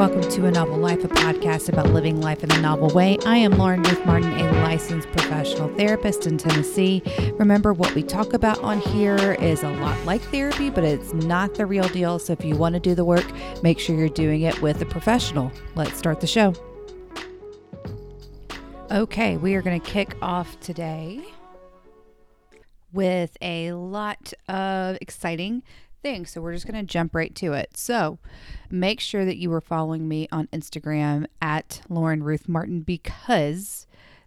Welcome to A Novel Life, a podcast about living life in a novel way. I am Lauren Ruth Martin, a licensed professional therapist in Tennessee. Remember, what we talk about on here is a lot like therapy, but it's not the real deal. So if you want to do the work, make sure you're doing it with a professional. Let's start the show. Okay, we are going to kick off today with a lot of exciting things. So we're just going to jump right to it. So make sure that you are following me on Instagram at Lauren Ruth Martin because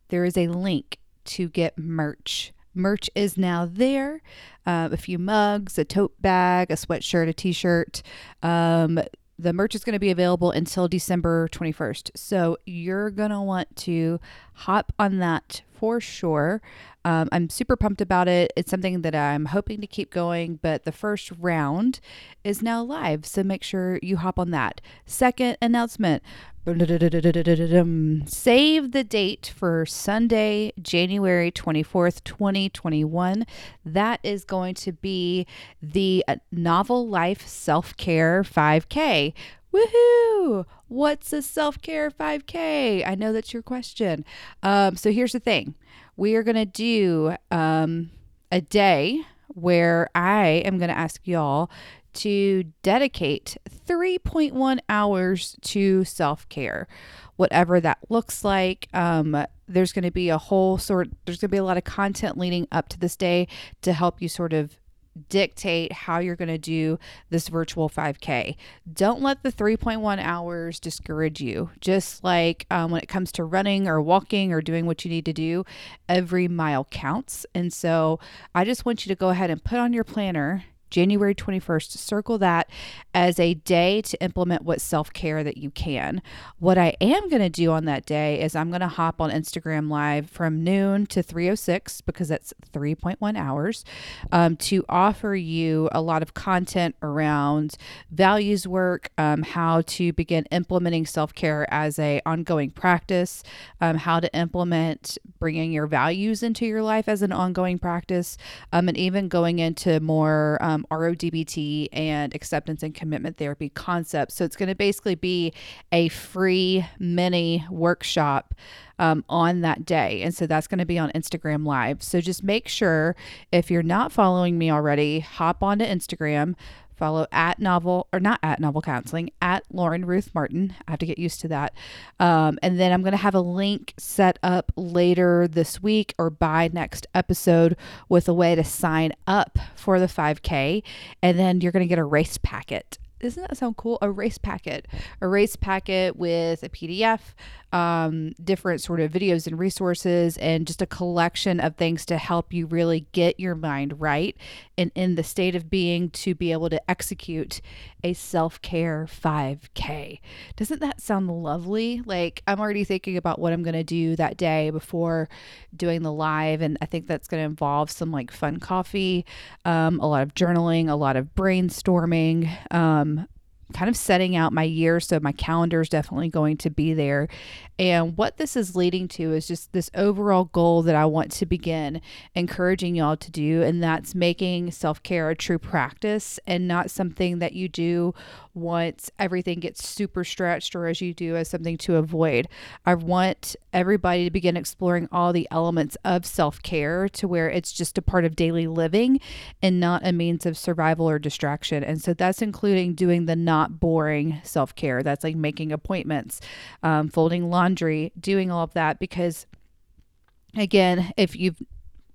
there is a link to get merch. Merch is now there. Uh, a few mugs, a tote bag, a sweatshirt, a t shirt. Um, the merch is going to be available until December 21st. So you're going to want to hop on that for sure. Um, I'm super pumped about it. It's something that I'm hoping to keep going, but the first round is now live. So make sure you hop on that. Second announcement Save the date for Sunday, January 24th, 2021. That is going to be the Novel Life Self Care 5K. Woohoo! What's a self care 5K? I know that's your question. Um, so here's the thing we are going to do um, a day where I am going to ask y'all to dedicate 3.1 hours to self care, whatever that looks like. Um, there's going to be a whole sort, there's going to be a lot of content leading up to this day to help you sort of dictate how you're going to do this virtual 5K. Don't let the 3.1 hours discourage you. Just like um, when it comes to running or walking or doing what you need to do, every mile counts. And so I just want you to go ahead and put on your planner January 21st, circle that as a day to implement what self care that you can. What I am going to do on that day is I'm going to hop on Instagram Live from noon to 306 because that's 3.1 hours um, to offer you a lot of content around values work, um, how to begin implementing self care as a ongoing practice, um, how to implement bringing your values into your life as an ongoing practice, um, and even going into more um, RODBT and acceptance and commitment therapy concepts. So it's going to basically be a free mini workshop um, on that day. And so that's going to be on Instagram Live. So just make sure if you're not following me already, hop onto Instagram, follow at novel or not at novel counseling at lauren ruth martin. I have to get used to that. Um, and then i'm going to have a link set up later this week or by next episode with a way to sign up for the 5k and then you're going to get a race packet doesn't that sound cool? A race packet, a race packet with a PDF, um, different sort of videos and resources, and just a collection of things to help you really get your mind right and in the state of being to be able to execute a self care 5K. Doesn't that sound lovely? Like, I'm already thinking about what I'm going to do that day before doing the live. And I think that's going to involve some like fun coffee, um, a lot of journaling, a lot of brainstorming. Um, kind of setting out my year. So my calendar is definitely going to be there. And what this is leading to is just this overall goal that I want to begin encouraging y'all to do. And that's making self care a true practice and not something that you do once everything gets super stretched or as you do as something to avoid. I want everybody to begin exploring all the elements of self care to where it's just a part of daily living and not a means of survival or distraction. And so that's including doing the not boring self care. That's like making appointments, um, folding laundry, doing all of that because again, if you've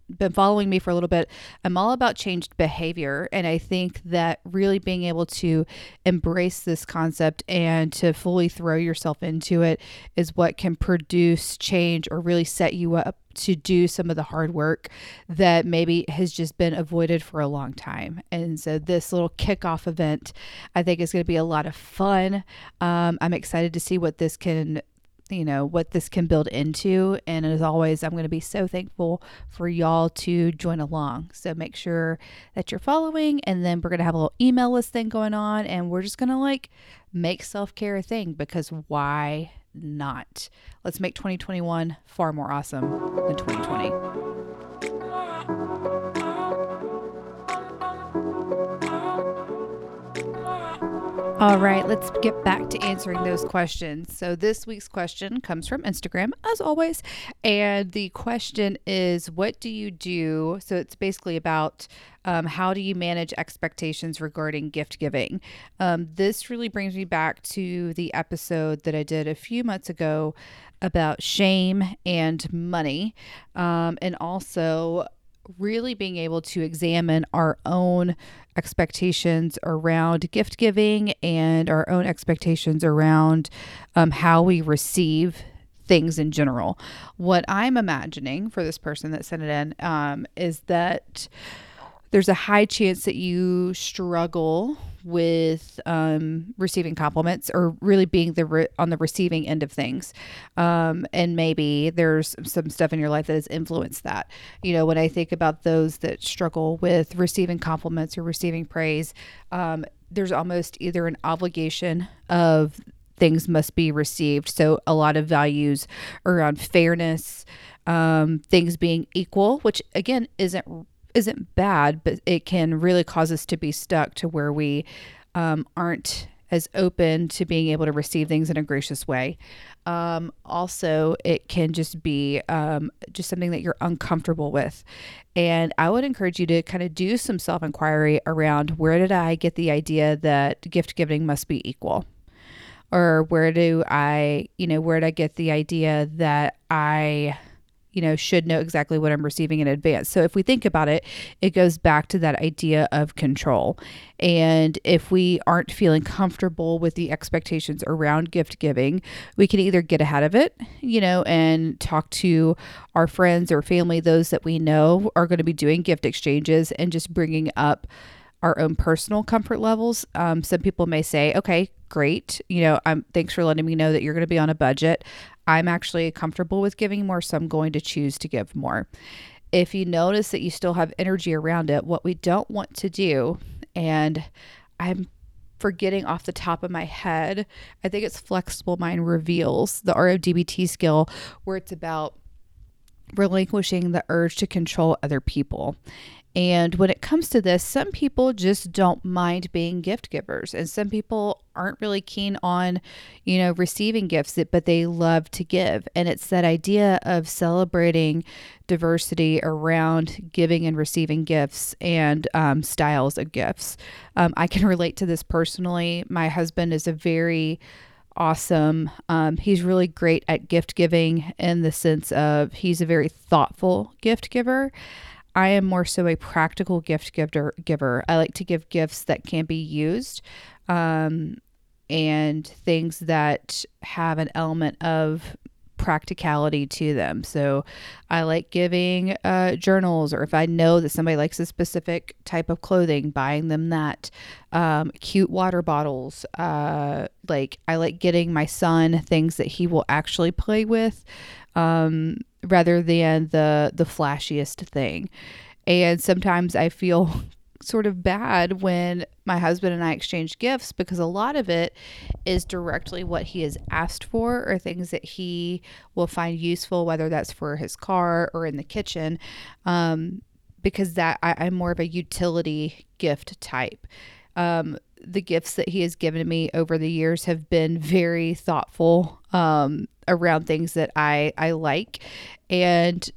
been following me for a little bit, I'm all about changed behavior. And I think that really being able to embrace this concept and to fully throw yourself into it is what can produce change or really set you up to do some of the hard work that maybe has just been avoided for a long time. And so, this little kickoff event, I think, is going to be a lot of fun. Um, I'm excited to see what this can you know what this can build into and as always i'm going to be so thankful for y'all to join along so make sure that you're following and then we're going to have a little email list thing going on and we're just going to like make self-care a thing because why not? Let's make 2021 far more awesome than 2020 All right, let's get back to answering those questions. So, this week's question comes from Instagram, as always. And the question is What do you do? So, it's basically about um, how do you manage expectations regarding gift giving? Um, this really brings me back to the episode that I did a few months ago about shame and money, um, and also really being able to examine our own expectations around gift giving and our own expectations around um, how we receive things in general. What I'm imagining for this person that sent it in um, is that there's a high chance that you struggle with um, receiving compliments or really being the re- on the receiving end of things. Um, and maybe there's some stuff in your life that has influenced that. You know when i think about those that struggle with receiving compliments or receiving praise um, there's almost either an obligation of things must be received. So a lot of values around fairness um, things being equal which again isn't isn't bad, but it can really cause us to be stuck to where we um, aren't as open to being able to receive things in a gracious way. Um, also, it can just be um, just something that you're uncomfortable with. And I would encourage you to kind of do some self inquiry around where did I get the idea that gift giving must be equal? Or where do I, you know, where did I get the idea that I you know, should know exactly what I'm receiving in advance. So if we think about it, it goes back to that idea of control. And if we aren't feeling comfortable with the expectations around gift giving, we can either get ahead of it, you know, and talk to our friends or family, those that we know are going to be doing gift exchanges and just bringing up our own personal comfort levels. Um, some people may say, okay, great. You know, I'm thanks for letting me know that you're going to be on a budget. I'm actually comfortable with giving more, so I'm going to choose to give more. If you notice that you still have energy around it, what we don't want to do, and I'm forgetting off the top of my head, I think it's Flexible Mind Reveals, the RODBT skill, where it's about relinquishing the urge to control other people. And when it comes to this, some people just don't mind being gift givers, and some people aren't really keen on, you know, receiving gifts, but they love to give. And it's that idea of celebrating diversity around giving and receiving gifts and um, styles of gifts. Um, I can relate to this personally. My husband is a very awesome. Um, he's really great at gift giving in the sense of he's a very thoughtful gift giver. I am more so a practical gift giver. Giver. I like to give gifts that can be used, um, and things that have an element of practicality to them. So I like giving uh, journals, or if I know that somebody likes a specific type of clothing, buying them that. Um, cute water bottles. Uh, like I like getting my son things that he will actually play with. Um, rather than the the flashiest thing. And sometimes I feel sort of bad when my husband and I exchange gifts because a lot of it is directly what he has asked for or things that he will find useful, whether that's for his car or in the kitchen. Um, because that I, am more of a utility gift type. Um, the gifts that he has given me over the years have been very thoughtful um, around things that I I like, and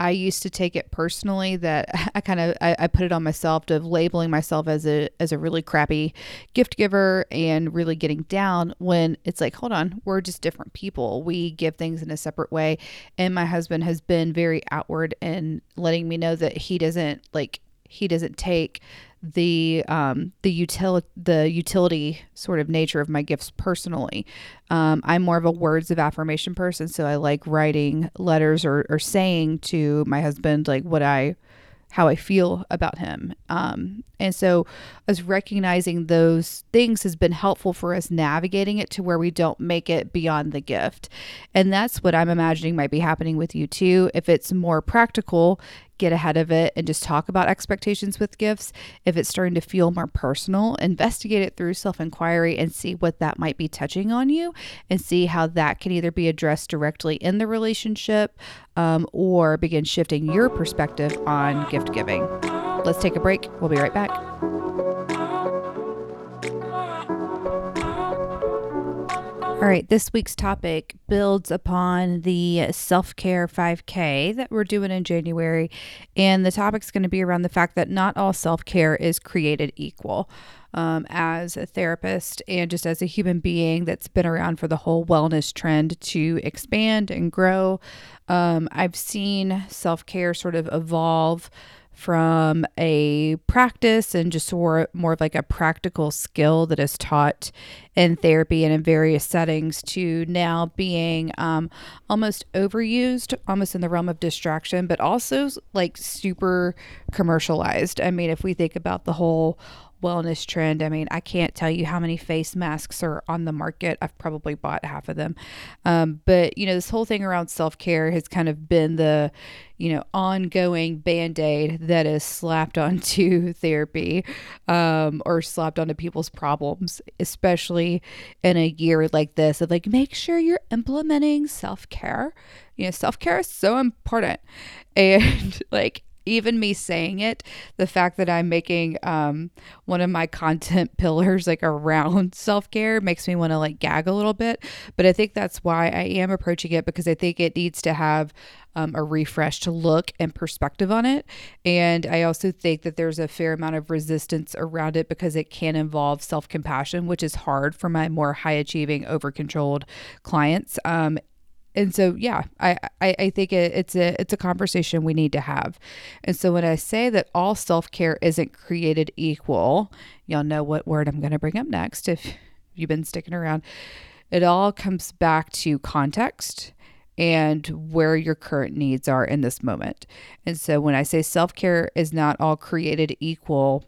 I used to take it personally that I kind of I, I, put it on myself of labeling myself as a as a really crappy gift giver and really getting down when it's like hold on we're just different people. We give things in a separate way. And my husband has been very outward and letting me know that he doesn't like he doesn't take the um, the utility the utility sort of nature of my gifts personally. Um, I'm more of a words of affirmation person, so I like writing letters or, or saying to my husband like what I how I feel about him. Um, and so, us recognizing those things has been helpful for us navigating it to where we don't make it beyond the gift. And that's what I'm imagining might be happening with you too. If it's more practical, get ahead of it and just talk about expectations with gifts. If it's starting to feel more personal, investigate it through self inquiry and see what that might be touching on you and see how that can either be addressed directly in the relationship um, or begin shifting your perspective on gift giving. Let's take a break. We'll be right back. All right, this week's topic builds upon the self care 5K that we're doing in January. And the topic's going to be around the fact that not all self care is created equal. Um, as a therapist and just as a human being that's been around for the whole wellness trend to expand and grow, um, I've seen self care sort of evolve from a practice and just more, more of like a practical skill that is taught in therapy and in various settings to now being um, almost overused, almost in the realm of distraction, but also like super commercialized. I mean, if we think about the whole wellness trend. I mean, I can't tell you how many face masks are on the market. I've probably bought half of them. Um, but, you know, this whole thing around self care has kind of been the, you know, ongoing band aid that is slapped onto therapy um, or slapped onto people's problems, especially in a year like this of like, make sure you're implementing self care. You know, self care is so important. And like, even me saying it, the fact that I'm making um, one of my content pillars like around self care makes me want to like gag a little bit. But I think that's why I am approaching it because I think it needs to have um, a refreshed look and perspective on it. And I also think that there's a fair amount of resistance around it because it can involve self compassion, which is hard for my more high achieving, over controlled clients. Um, and so yeah I, I i think it, it's a it's a conversation we need to have. And so when i say that all self-care isn't created equal y'all know what word i'm going to bring up next if you've been sticking around. It all comes back to context and where your current needs are in this moment. And so when i say self-care is not all created equal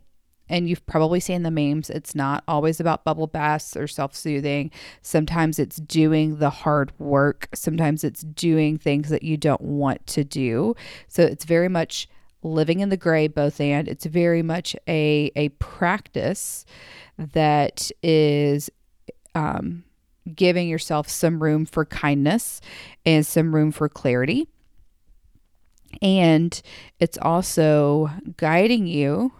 and you've probably seen the memes. It's not always about bubble baths or self soothing. Sometimes it's doing the hard work. Sometimes it's doing things that you don't want to do. So it's very much living in the gray, both and. It's very much a, a practice that is um, giving yourself some room for kindness and some room for clarity. And it's also guiding you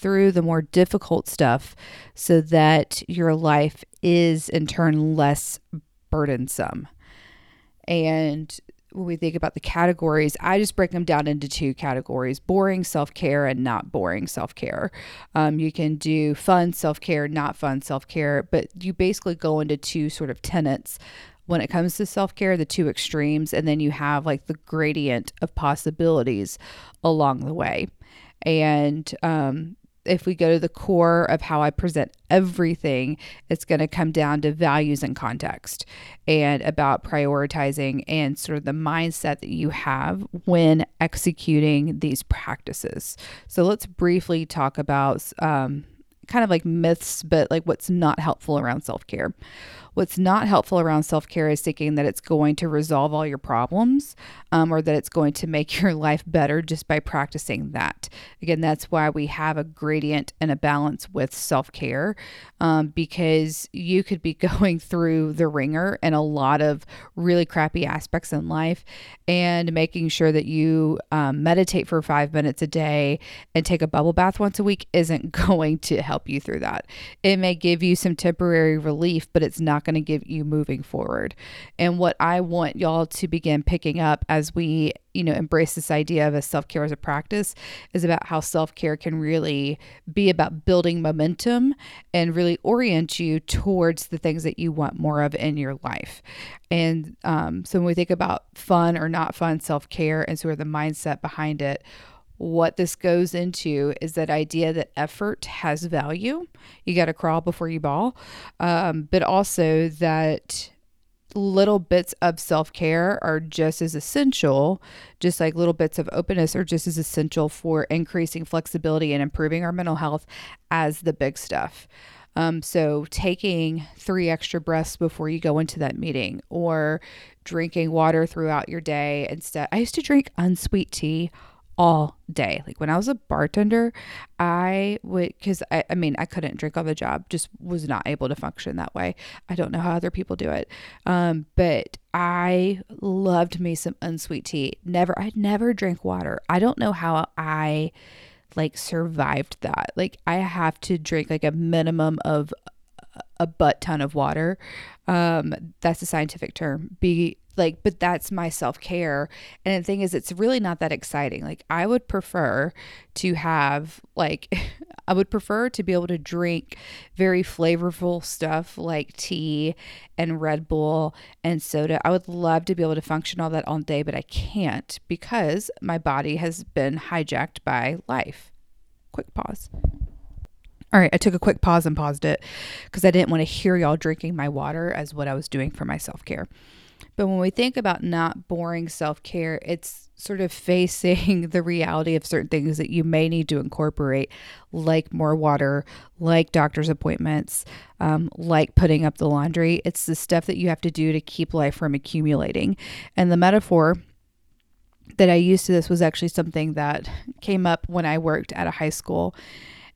through the more difficult stuff so that your life is in turn less burdensome. And when we think about the categories, I just break them down into two categories boring self care and not boring self care. Um, you can do fun self care, not fun self care, but you basically go into two sort of tenets when it comes to self care, the two extremes, and then you have like the gradient of possibilities along the way. And um, if we go to the core of how I present everything, it's going to come down to values and context and about prioritizing and sort of the mindset that you have when executing these practices. So let's briefly talk about um, kind of like myths, but like what's not helpful around self care. What's not helpful around self care is thinking that it's going to resolve all your problems um, or that it's going to make your life better just by practicing that. Again, that's why we have a gradient and a balance with self care um, because you could be going through the ringer and a lot of really crappy aspects in life and making sure that you um, meditate for five minutes a day and take a bubble bath once a week isn't going to help you through that. It may give you some temporary relief, but it's not going to give you moving forward. And what I want y'all to begin picking up as we, you know, embrace this idea of a self care as a practice is about how self care can really be about building momentum and really orient you towards the things that you want more of in your life. And um, so when we think about fun or not fun self care and sort of the mindset behind it, what this goes into is that idea that effort has value. You got to crawl before you ball, um, but also that little bits of self care are just as essential, just like little bits of openness are just as essential for increasing flexibility and improving our mental health as the big stuff. Um, so, taking three extra breaths before you go into that meeting or drinking water throughout your day instead. I used to drink unsweet tea all day. Like when I was a bartender, I would, because I, I mean, I couldn't drink on the job, just was not able to function that way. I don't know how other people do it. Um, but I loved me some unsweet tea. Never, I never drank water. I don't know how I like survived that. Like I have to drink like a minimum of a butt ton of water. Um, that's a scientific term. Be like, but that's my self care. And the thing is, it's really not that exciting. Like, I would prefer to have, like, I would prefer to be able to drink very flavorful stuff like tea and Red Bull and soda. I would love to be able to function all that all day, but I can't because my body has been hijacked by life. Quick pause. All right, I took a quick pause and paused it because I didn't want to hear y'all drinking my water as what I was doing for my self care. But when we think about not boring self care, it's sort of facing the reality of certain things that you may need to incorporate, like more water, like doctor's appointments, um, like putting up the laundry. It's the stuff that you have to do to keep life from accumulating. And the metaphor that I used to this was actually something that came up when I worked at a high school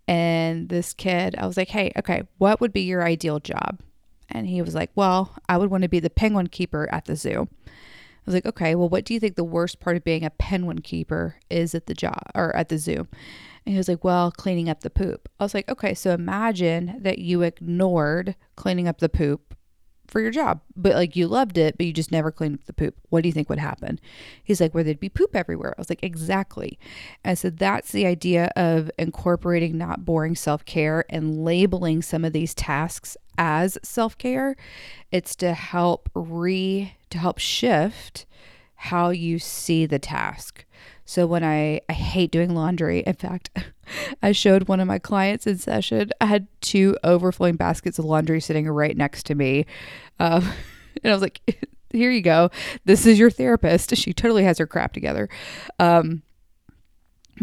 and this kid, I was like, hey, okay, what would be your ideal job? And he was like, well, I would want to be the penguin keeper at the zoo. I was like, okay, well, what do you think the worst part of being a penguin keeper is at the job or at the zoo? And he was like, well, cleaning up the poop. I was like, okay, so imagine that you ignored cleaning up the poop for your job, but like you loved it, but you just never cleaned up the poop. What do you think would happen? He's like, where there'd be poop everywhere. I was like, exactly. And so that's the idea of incorporating not boring self care and labeling some of these tasks as self care. It's to help re, to help shift how you see the task. So when I, I hate doing laundry, in fact, I showed one of my clients in session, I had two overflowing baskets of laundry sitting right next to me. Um, and I was like, here you go. This is your therapist. She totally has her crap together. Um,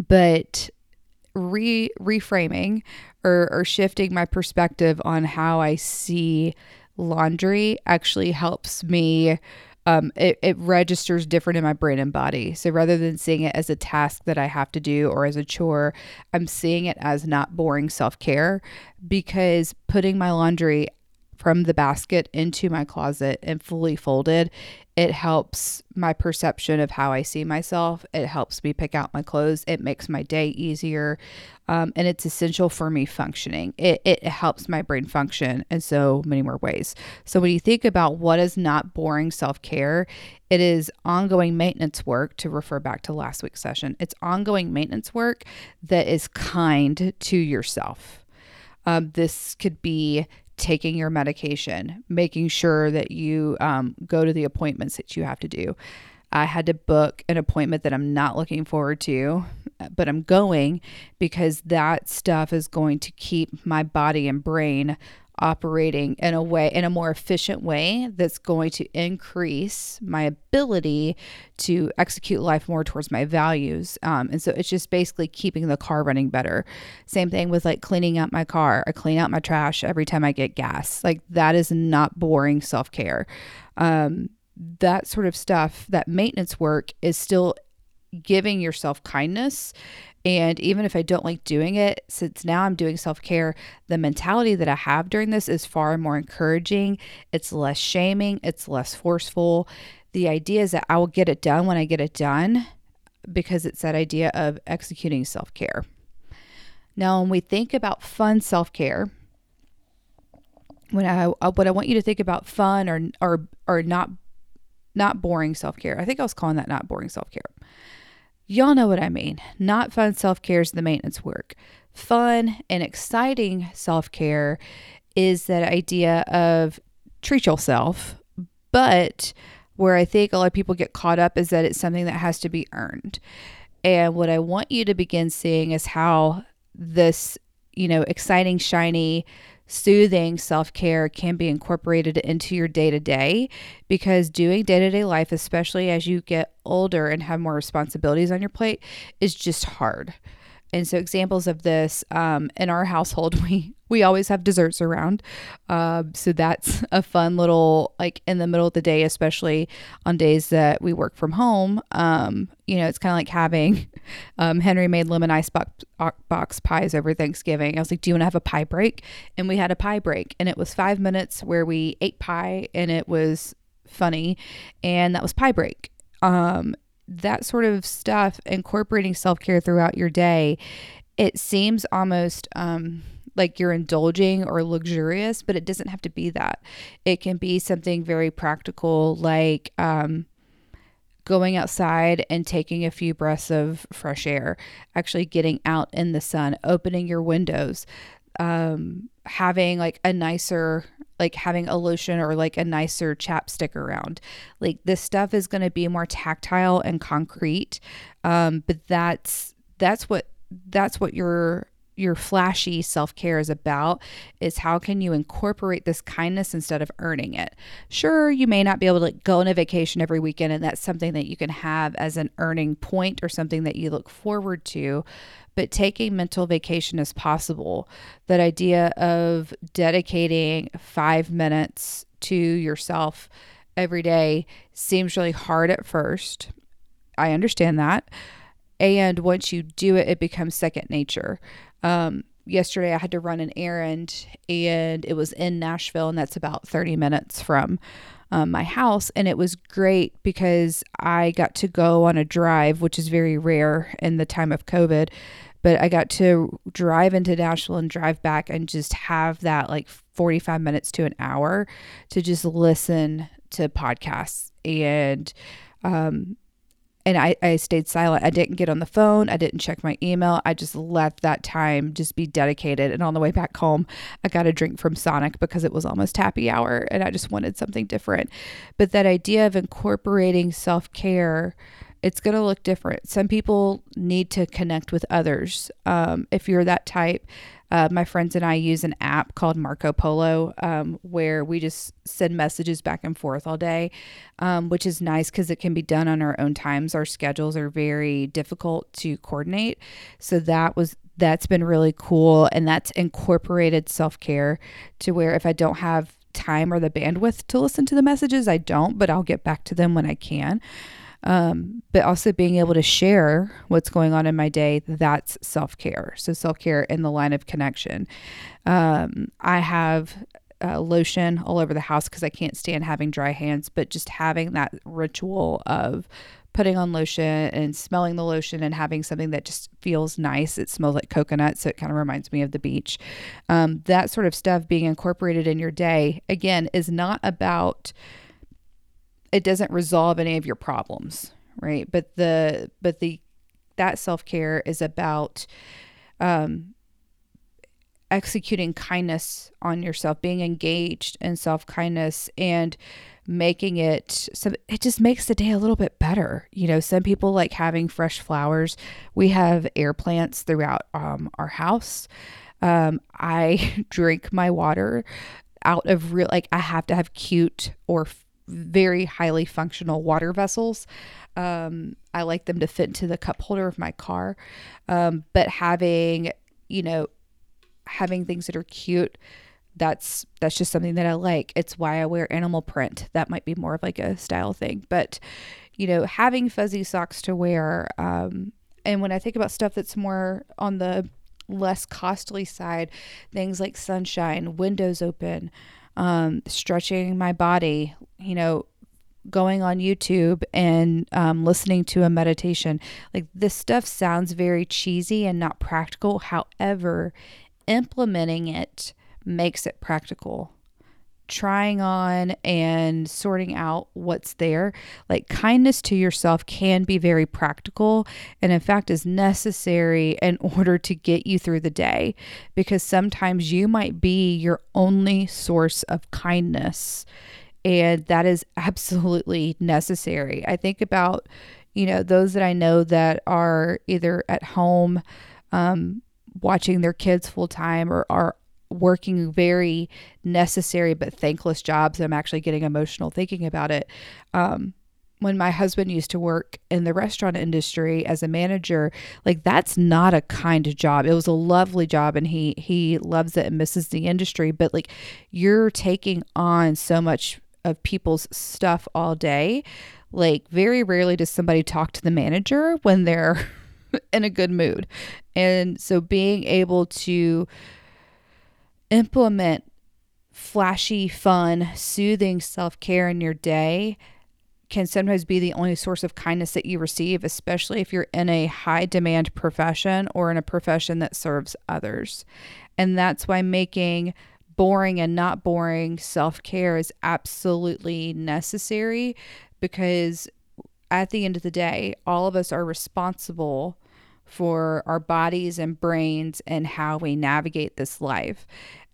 but re reframing or, or shifting my perspective on how I see laundry actually helps me um, it, it registers different in my brain and body. So rather than seeing it as a task that I have to do or as a chore, I'm seeing it as not boring self care because putting my laundry from the basket into my closet and fully folded, it helps my perception of how I see myself. It helps me pick out my clothes. It makes my day easier. Um, and it's essential for me functioning. It, it helps my brain function in so many more ways. So, when you think about what is not boring self care, it is ongoing maintenance work to refer back to last week's session. It's ongoing maintenance work that is kind to yourself. Um, this could be taking your medication, making sure that you um, go to the appointments that you have to do. I had to book an appointment that I'm not looking forward to, but I'm going because that stuff is going to keep my body and brain operating in a way in a more efficient way that's going to increase my ability to execute life more towards my values. Um, and so it's just basically keeping the car running better. Same thing with like cleaning out my car. I clean out my trash every time i get gas. Like that is not boring self-care. Um, that sort of stuff that maintenance work is still giving yourself kindness and even if I don't like doing it, since now I'm doing self care, the mentality that I have during this is far more encouraging. It's less shaming, it's less forceful. The idea is that I will get it done when I get it done because it's that idea of executing self care. Now, when we think about fun self care, when I uh, what I want you to think about fun or or or not not boring self care. I think I was calling that not boring self care. Y'all know what I mean. Not fun self care is the maintenance work. Fun and exciting self care is that idea of treat yourself, but where I think a lot of people get caught up is that it's something that has to be earned. And what I want you to begin seeing is how this, you know, exciting, shiny, soothing self care can be incorporated into your day to day because doing day to day life, especially as you get older and have more responsibilities on your plate, is just hard. And so, examples of this um, in our household, we we always have desserts around. Uh, so that's a fun little like in the middle of the day, especially on days that we work from home. Um, you know, it's kind of like having um, Henry made lemon ice box, box pies over Thanksgiving. I was like, "Do you want to have a pie break?" And we had a pie break, and it was five minutes where we ate pie, and it was funny, and that was pie break. Um, that sort of stuff, incorporating self care throughout your day, it seems almost um, like you're indulging or luxurious, but it doesn't have to be that. It can be something very practical, like um, going outside and taking a few breaths of fresh air, actually getting out in the sun, opening your windows, um, having like a nicer like having a lotion or like a nicer chapstick around. Like this stuff is going to be more tactile and concrete. Um, but that's that's what that's what your your flashy self-care is about is how can you incorporate this kindness instead of earning it sure you may not be able to go on a vacation every weekend and that's something that you can have as an earning point or something that you look forward to but taking mental vacation is possible. That idea of dedicating five minutes to yourself every day seems really hard at first. I understand that. And once you do it, it becomes second nature. Um, yesterday, I had to run an errand and it was in Nashville, and that's about 30 minutes from um, my house. And it was great because I got to go on a drive, which is very rare in the time of COVID but I got to drive into Nashville and drive back and just have that like 45 minutes to an hour to just listen to podcasts and um and I, I stayed silent. I didn't get on the phone. I didn't check my email. I just let that time just be dedicated. And on the way back home, I got a drink from Sonic because it was almost happy hour and I just wanted something different. But that idea of incorporating self care it's going to look different. Some people need to connect with others. Um, if you're that type, uh, my friends and I use an app called Marco Polo um, where we just send messages back and forth all day, um, which is nice because it can be done on our own times. Our schedules are very difficult to coordinate. So that was that's been really cool and that's incorporated self-care to where if I don't have time or the bandwidth to listen to the messages, I don't, but I'll get back to them when I can um, but also being able to share what's going on in my day that's self-care so self-care in the line of connection um, i have uh, lotion all over the house because i can't stand having dry hands but just having that ritual of putting on lotion and smelling the lotion and having something that just feels nice. It smells like coconut, so it kind of reminds me of the beach. Um, that sort of stuff being incorporated in your day, again, is not about it doesn't resolve any of your problems, right? But the but the that self-care is about um executing kindness on yourself, being engaged in self-kindness and making it so it just makes the day a little bit better. You know, some people like having fresh flowers. We have air plants throughout um, our house. Um, I drink my water out of real like I have to have cute or very highly functional water vessels. Um, I like them to fit into the cup holder of my car. Um, but having, you know, having things that are cute, that's that's just something that I like. It's why I wear animal print. That might be more of like a style thing. But, you know, having fuzzy socks to wear, um, and when I think about stuff that's more on the less costly side, things like sunshine, windows open, um, stretching my body, you know, going on YouTube and um, listening to a meditation. Like this stuff sounds very cheesy and not practical. However, implementing it makes it practical trying on and sorting out what's there. Like kindness to yourself can be very practical and, in fact, is necessary in order to get you through the day because sometimes you might be your only source of kindness. And that is absolutely necessary. I think about, you know, those that I know that are either at home, um, watching their kids full time or are working very necessary but thankless jobs. I'm actually getting emotional thinking about it. Um, when my husband used to work in the restaurant industry as a manager like that's not a kind job it was a lovely job and he he loves it and misses the industry but like you're taking on so much of people's stuff all day like very rarely does somebody talk to the manager when they're in a good mood and so being able to implement flashy, fun, soothing self care in your day can sometimes be the only source of kindness that you receive, especially if you're in a high demand profession or in a profession that serves others. And that's why making boring and not boring self care is absolutely necessary because at the end of the day, all of us are responsible for our bodies and brains and how we navigate this life.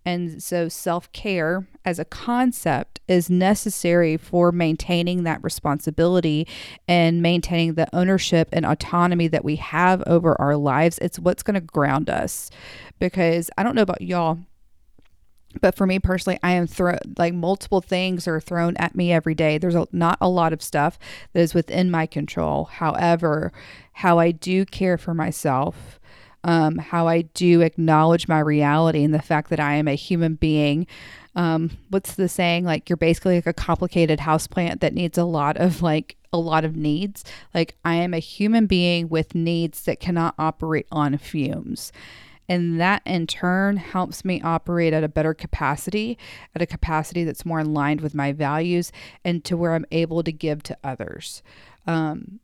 And so, self care as a concept is necessary for maintaining that responsibility and maintaining the ownership and autonomy that we have over our lives. It's what's going to ground us. Because I don't know about y'all, but for me personally i am thrown like multiple things are thrown at me every day. There's a, not a lot of stuff that is within my control. However how i do care for myself um, how i do acknowledge my reality and the fact that i am a human being um, what's the saying? Like you're basically like a complicated houseplant that needs a lot of like a lot of needs. Like i am a human being with needs that cannot operate on fumes and that in turn helps me operate at a better capacity, at a capacity that's more aligned with my values and to where I'm able to give to others. Um,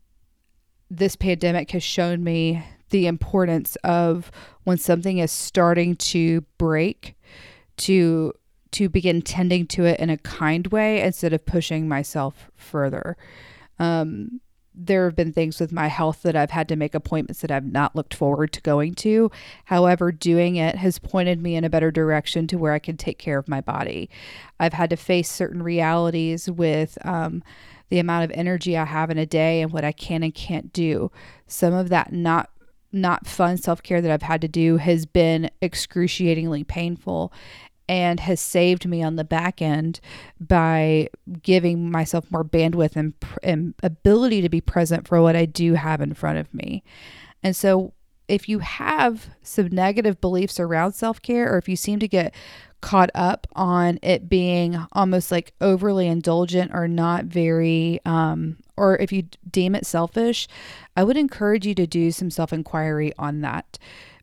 this pandemic has shown me the importance of when something is starting to break to to begin tending to it in a kind way instead of pushing myself further. Um, there have been things with my health that I've had to make appointments that I've not looked forward to going to. However, doing it has pointed me in a better direction to where I can take care of my body. I've had to face certain realities with um, the amount of energy I have in a day and what I can and can't do. Some of that not not fun self-care that I've had to do has been excruciatingly painful and has saved me on the back end by giving myself more bandwidth and, and ability to be present for what I do have in front of me. And so, if you have some negative beliefs around self care, or if you seem to get caught up on it being almost like overly indulgent or not very, um, or if you deem it selfish, I would encourage you to do some self inquiry on that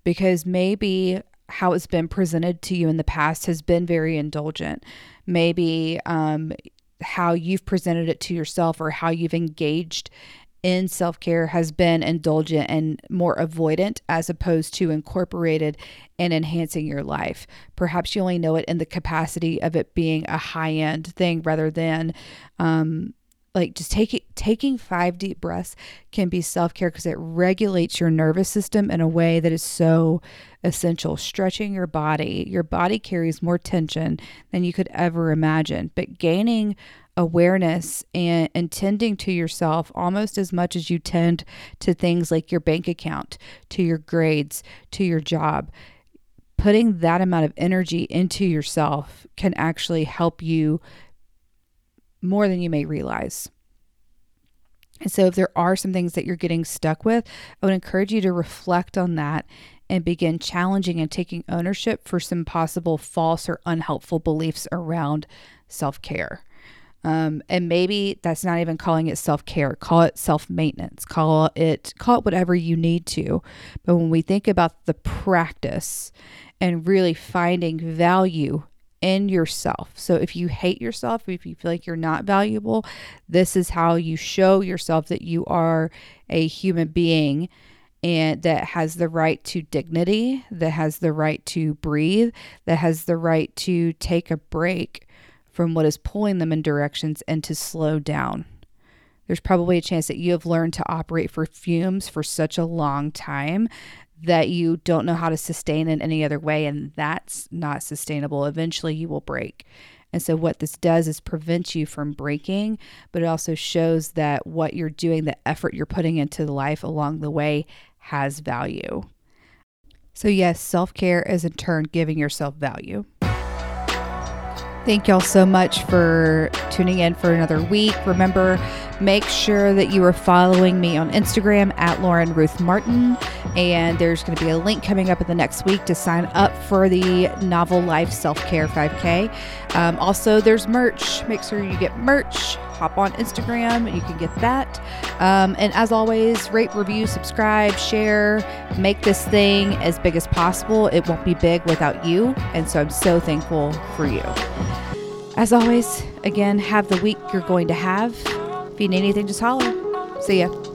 because maybe how it's been presented to you in the past has been very indulgent. Maybe um, how you've presented it to yourself or how you've engaged in self care has been indulgent and more avoidant as opposed to incorporated and enhancing your life. Perhaps you only know it in the capacity of it being a high end thing rather than um, like just taking taking five deep breaths can be self-care because it regulates your nervous system in a way that is so essential. Stretching your body your body carries more tension than you could ever imagine but gaining awareness and, and tending to yourself almost as much as you tend to things like your bank account to your grades to your job putting that amount of energy into yourself can actually help you more than you may realize. And so, if there are some things that you're getting stuck with, I would encourage you to reflect on that and begin challenging and taking ownership for some possible false or unhelpful beliefs around self care. Um, and maybe that's not even calling it self care. Call it self maintenance. Call it call it whatever you need to. But when we think about the practice and really finding value in yourself. So if you hate yourself, if you feel like you're not valuable, this is how you show yourself that you are a human being and that has the right to dignity, that has the right to breathe, that has the right to take a break from what is pulling them in directions and to slow down. There's probably a chance that you have learned to operate for fumes for such a long time that you don't know how to sustain in any other way, and that's not sustainable. Eventually, you will break. And so, what this does is prevent you from breaking, but it also shows that what you're doing, the effort you're putting into life along the way, has value. So, yes, self care is in turn giving yourself value. Thank y'all so much for tuning in for another week. Remember, make sure that you are following me on Instagram at Lauren Ruth Martin. And there's going to be a link coming up in the next week to sign up for the Novel Life Self Care 5K. Um, also, there's merch. Make sure you get merch. Hop on Instagram, you can get that. Um, and as always, rate, review, subscribe, share, make this thing as big as possible. It won't be big without you. And so I'm so thankful for you. As always, again, have the week you're going to have. If you need anything, just holler. See ya.